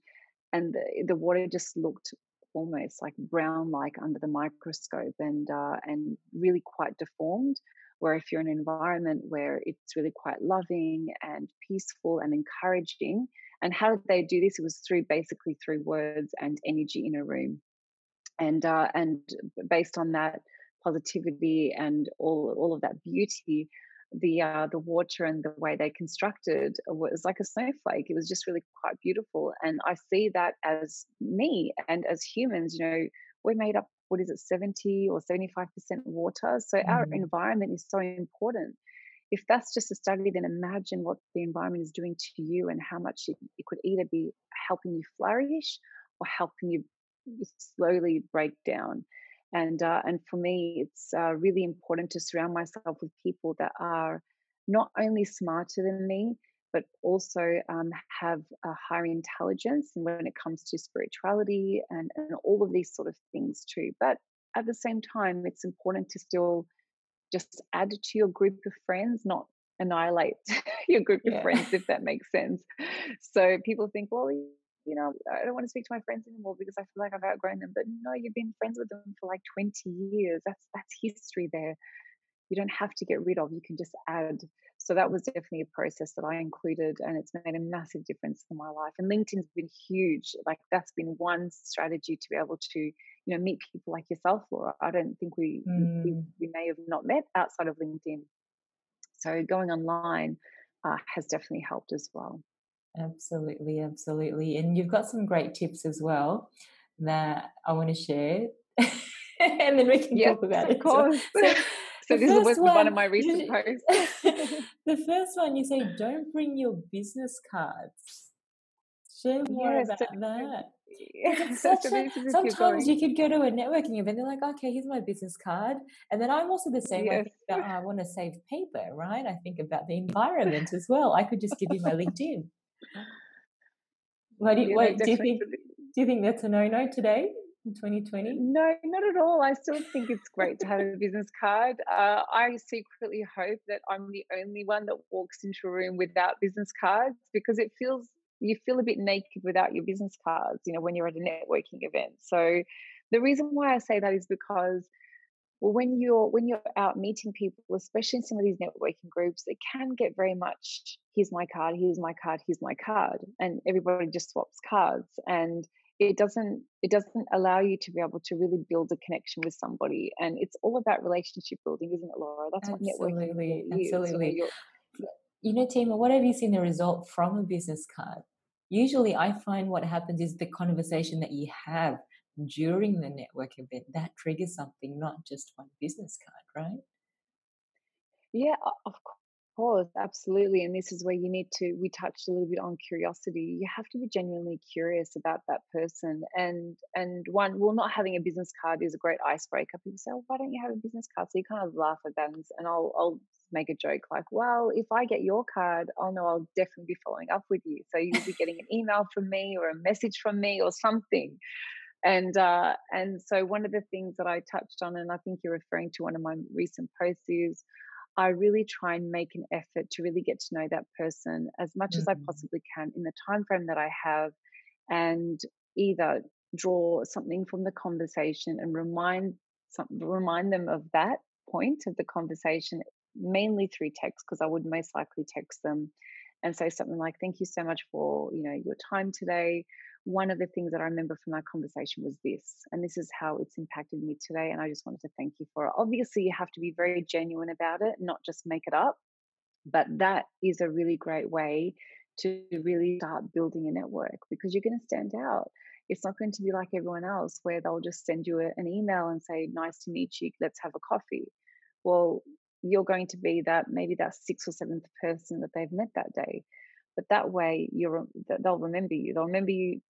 and the, the water just looked almost like brown like under the microscope and uh, and really quite deformed where if you're in an environment where it's really quite loving and peaceful and encouraging and how did they do this? It was through basically through words and energy in a room. And uh, and based on that positivity and all all of that beauty the uh, the water and the way they constructed was like a snowflake. It was just really quite beautiful, and I see that as me and as humans. You know, we're made up. What is it, seventy or seventy five percent water? So mm. our environment is so important. If that's just a study, then imagine what the environment is doing to you and how much it, it could either be helping you flourish or helping you slowly break down and uh, and for me it's uh, really important to surround myself with people that are not only smarter than me but also um, have a higher intelligence and when it comes to spirituality and, and all of these sort of things too. But at the same time it's important to still just add to your group of friends not annihilate your group of friends if that makes sense. So people think well you know, I don't want to speak to my friends anymore because I feel like I've outgrown them. But no, you've been friends with them for like 20 years. That's that's history there. You don't have to get rid of. You can just add. So that was definitely a process that I included, and it's made a massive difference in my life. And LinkedIn's been huge. Like that's been one strategy to be able to, you know, meet people like yourself, Laura. I don't think we mm. we, we may have not met outside of LinkedIn. So going online uh, has definitely helped as well. Absolutely, absolutely. And you've got some great tips as well that I want to share. and then we can yes, talk about of it. Course. So, so this was one, one of my recent posts. the first one you say, don't bring your business cards. Share more yes, about so, that. a, sometimes you could go to a networking event. They're like, okay, here's my business card, and then I'm also the same. Yes. About, oh, I want to save paper, right? I think about the environment as well. I could just give you my LinkedIn. What do you, yeah, wait, do you think? Do you think that's a no-no today in 2020? No, not at all. I still think it's great to have a business card. Uh, I secretly hope that I'm the only one that walks into a room without business cards because it feels you feel a bit naked without your business cards. You know, when you're at a networking event. So the reason why I say that is because well when you're when you're out meeting people especially in some of these networking groups it can get very much here's my card here's my card here's my card and everybody just swaps cards and it doesn't it doesn't allow you to be able to really build a connection with somebody and it's all about relationship building isn't it laura? That's absolutely, what networking is absolutely. you know tima what have you seen the result from a business card? Usually i find what happens is the conversation that you have during the network event, that triggers something, not just one business card, right? Yeah, of course, absolutely. And this is where you need to, we touched a little bit on curiosity. You have to be genuinely curious about that person. And and one, well, not having a business card is a great icebreaker. People say, oh, why don't you have a business card? So you kind of laugh at that and, and I'll I'll make a joke like, well, if I get your card, oh, I'll know I'll definitely be following up with you. So you'll be getting an email from me or a message from me or something. And uh, and so one of the things that I touched on, and I think you're referring to one of my recent posts is I really try and make an effort to really get to know that person as much mm-hmm. as I mm-hmm. possibly can in the time frame that I have, and either draw something from the conversation and remind some, remind them of that point of the conversation, mainly through text because I would most likely text them and say something like, "Thank you so much for you know your time today one of the things that I remember from our conversation was this, and this is how it's impacted me today. And I just wanted to thank you for it. Obviously, you have to be very genuine about it, not just make it up. But that is a really great way to really start building a network because you're going to stand out. It's not going to be like everyone else where they'll just send you an email and say, Nice to meet you, let's have a coffee. Well, you're going to be that maybe that sixth or seventh person that they've met that day but that way you're they'll remember you. They'll remember you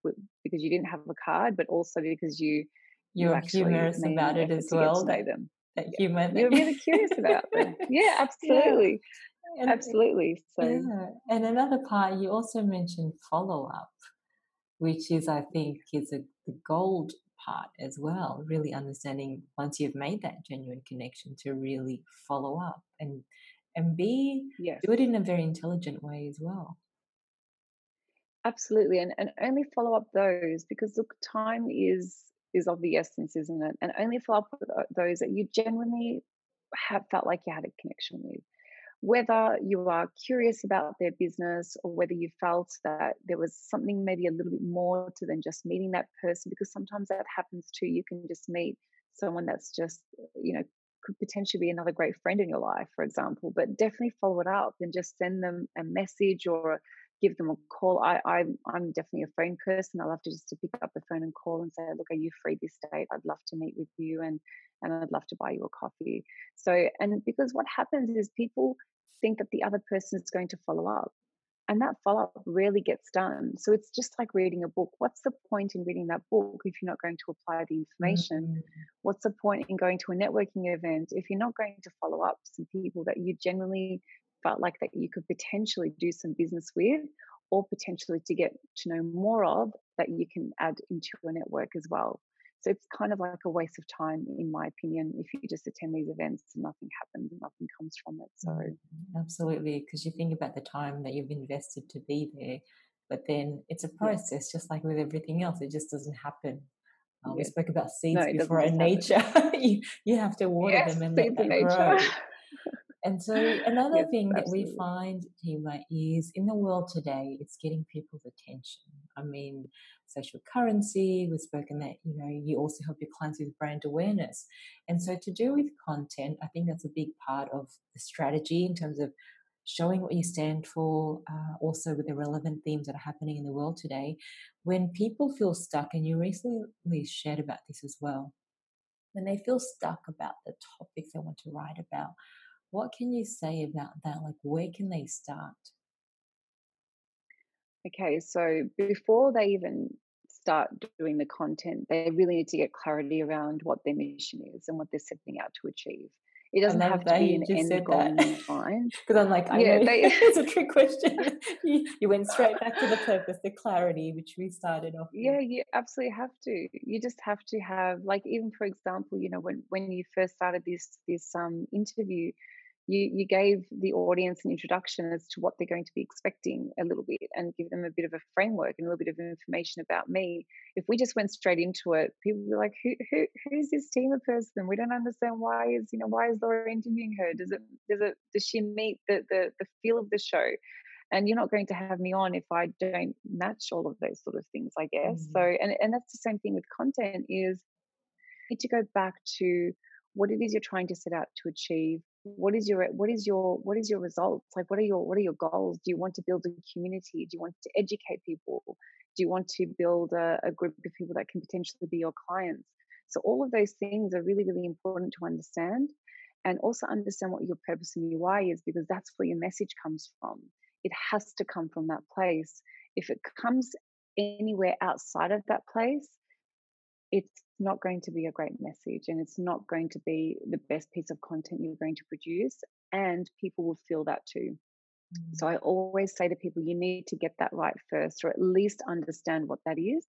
because you didn't have a card but also because you you're actually humorous about it as well to know them. Uh, that humor you're really curious about them. Yeah absolutely. Yeah. absolutely. So yeah. and another part you also mentioned follow up which is i think is a, the gold part as well really understanding once you've made that genuine connection to really follow up and and be yes. do it in a very intelligent way as well absolutely and, and only follow up those because look time is is of the essence isn't it? And only follow up with uh, those that you genuinely have felt like you had a connection with. Whether you are curious about their business or whether you felt that there was something maybe a little bit more to than just meeting that person because sometimes that happens too you can just meet someone that's just uh, you know could potentially be another great friend in your life for example but definitely follow it up and just send them a message or give them a call. I, I I'm definitely a phone person. I love to just to pick up the phone and call and say, look, are you free this date? I'd love to meet with you and and I'd love to buy you a coffee. So and because what happens is people think that the other person is going to follow up. And that follow up rarely gets done. So it's just like reading a book. What's the point in reading that book if you're not going to apply the information? Mm-hmm. What's the point in going to a networking event if you're not going to follow up some people that you generally felt like that you could potentially do some business with or potentially to get to know more of that you can add into your network as well. So it's kind of like a waste of time, in my opinion, if you just attend these events and nothing happens and nothing comes from it. So absolutely, because you think about the time that you've invested to be there, but then it's a process, just like with everything else. It just doesn't happen. Uh, We spoke about seeds no, before in nature. you, you have to water yes, them and let them grow. And so another yes, thing absolutely. that we find, Tima, is in the world today, it's getting people's attention. I mean, social currency, we've spoken that, you know, you also help your clients with brand awareness. And so to do with content, I think that's a big part of the strategy in terms of showing what you stand for, uh, also with the relevant themes that are happening in the world today. When people feel stuck, and you recently shared about this as well, when they feel stuck about the topics they want to write about, what can you say about that? Like, where can they start? Okay, so before they even start doing the content, they really need to get clarity around what their mission is and what they're setting out to achieve. It doesn't have to be an end goal in mind. Because I'm like, I yeah, know they, it's a trick question. you, you, went straight back to the purpose, the clarity, which we started off. Yeah, you absolutely have to. You just have to have, like, even for example, you know, when when you first started this this um interview, you you gave the audience an introduction as to what they're going to be expecting a little bit and give them a bit of a framework and a little bit of information about me. If we just went straight into it people would be like who, who who's this Tima person? We don't understand why is you know why is Laura interviewing her? Does it does it does she meet the the, the feel of the show? And you're not going to have me on if I don't match all of those sort of things I guess. Mm-hmm. so and and that's the same thing with content is you need to go back to what it is you're trying to set out to achieve what is your what is your what is your results? Like what are your what are your goals? Do you want to build a community? Do you want to educate people? Do you want to build a, a group of people that can potentially be your clients? So all of those things are really really important to understand and also understand what your purpose and your why is because that's where your message comes from. It has to come from that place. If it comes anywhere outside of that place, it's not going to be a great message and it's not going to be the best piece of content you're going to produce. And people will feel that too. Mm. So I always say to people, you need to get that right first, or at least understand what that is.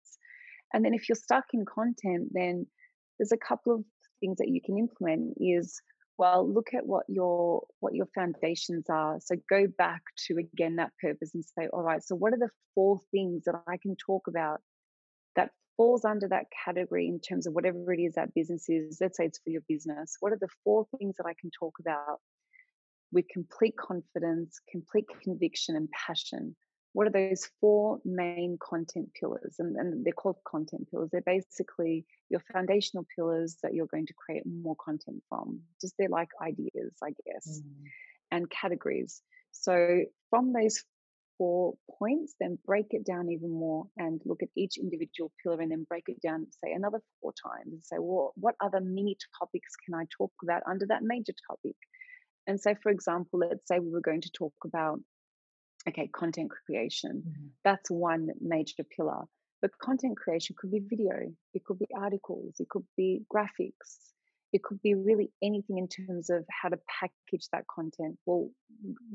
And then if you're stuck in content, then there's a couple of things that you can implement is well look at what your what your foundations are so go back to again that purpose and say all right so what are the four things that i can talk about that falls under that category in terms of whatever it is that business is let's say it's for your business what are the four things that i can talk about with complete confidence complete conviction and passion what are those four main content pillars? And, and they're called content pillars. They're basically your foundational pillars that you're going to create more content from. Just they're like ideas, I guess, mm. and categories. So from those four points, then break it down even more and look at each individual pillar and then break it down, say another four times and say, well, what other mini topics can I talk about under that major topic? And so, for example, let's say we were going to talk about okay, content creation. Mm-hmm. That's one major pillar. But content creation could be video, it could be articles, it could be graphics, it could be really anything in terms of how to package that content. Well,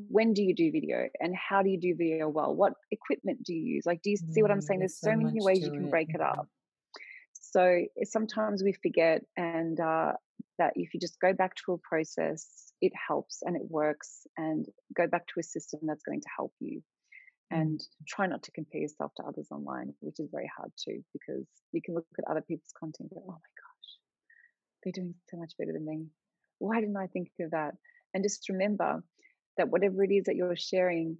when do you do video and how do you do video well? What equipment do you use? Like, do you see what I'm mm, saying? There's, There's so, many ways you can break it up. So eh, sometimes we forget, and uh, that if you just go back to a process, it helps and it works, and go back to a system that's going to help you. Mm. And try not to compare yourself to others online, which is very hard too, because you can look at other people's content and go, oh my they're doing so much better than me. Why didn't I think of that? And just remember that whatever it is that you're sharing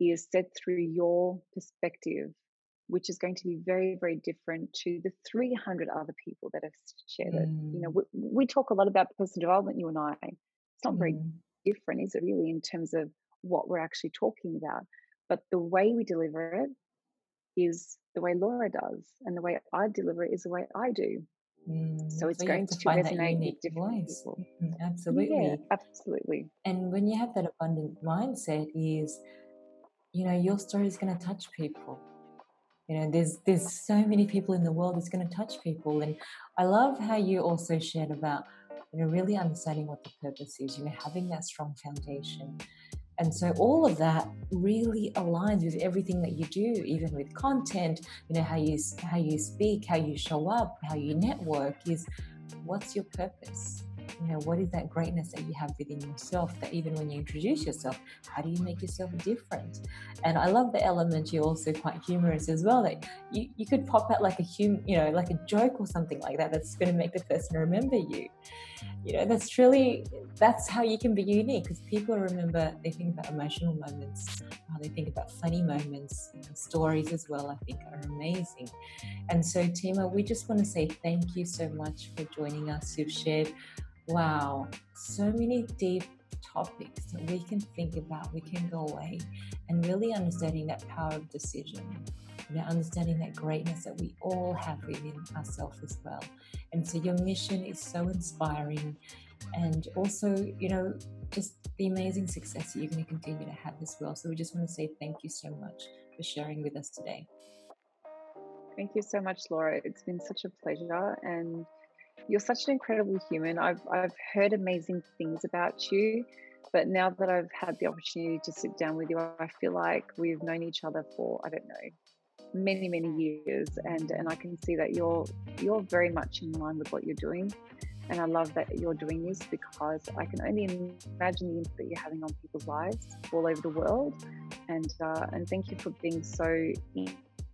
is said through your perspective which is going to be very, very different to the 300 other people that have shared mm. it. You know, mm. we, we, talk a lot about personal development, you and I. It's not mm. very different, is it really, in terms of what we're actually talking about? But the way we deliver it is the way Laura does, and the way I deliver it is the way I do. Mm, so it's so going to, to resonate with different voice. people. Mm, absolutely. Yeah, absolutely. And when you have that abundant mindset is, you know, your story is going to touch people you know there's there's so many people in the world that's going to touch people and i love how you also shared about you know really understanding what the purpose is you know having that strong foundation and so all of that really aligns with everything that you do even with content you know how you how you speak how you show up how you network is what's your purpose you know what is that greatness that you have within yourself that even when you introduce yourself how do you make yourself different? And i love the element you're also quite humorous as well that you, you could pop out like a hum you know like a joke or something like that that's going to make the person remember you. You know that's truly that's how you can be unique because people remember they think about emotional moments they think about funny moments stories as well i think are amazing. And so tima we just want to say thank you so much for joining us. You've shared Wow, so many deep topics that we can think about, we can go away and really understanding that power of decision, you know, understanding that greatness that we all have within ourselves as well. And so your mission is so inspiring and also, you know, just the amazing success that you're going to continue to have as well. So we just want to say thank you so much for sharing with us today. Thank you so much, Laura. It's been such a pleasure and you're such an incredible human. I've I've heard amazing things about you, but now that I've had the opportunity to sit down with you, I feel like we've known each other for I don't know many many years, and and I can see that you're you're very much in line with what you're doing. And I love that you're doing this because I can only imagine the impact that you're having on people's lives all over the world. And uh, and thank you for being so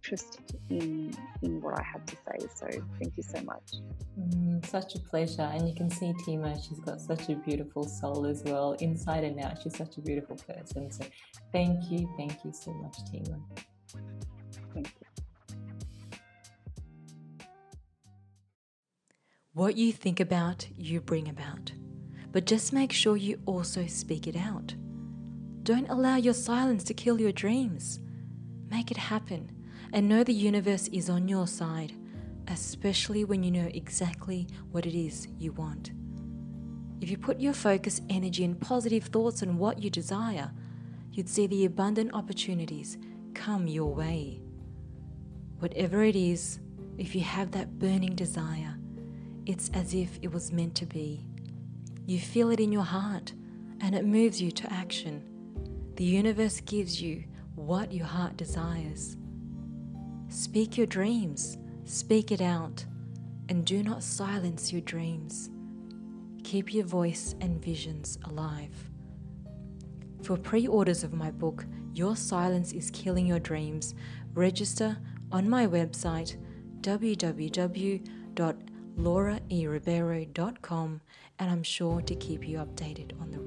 interested in in what I had to say. So thank you so much. Mm, such a pleasure. And you can see Tima, she's got such a beautiful soul as well, inside and out. She's such a beautiful person. So thank you, thank you so much, Tima. Thank you. What you think about, you bring about. But just make sure you also speak it out. Don't allow your silence to kill your dreams. Make it happen and know the universe is on your side, especially when you know exactly what it is you want. If you put your focus, energy, and positive thoughts on what you desire, you'd see the abundant opportunities come your way. Whatever it is, if you have that burning desire, it's as if it was meant to be. You feel it in your heart and it moves you to action. The universe gives you what your heart desires. Speak your dreams, speak it out, and do not silence your dreams. Keep your voice and visions alive. For pre orders of my book, Your Silence is Killing Your Dreams, register on my website www.lauraeribeiro.com and I'm sure to keep you updated on the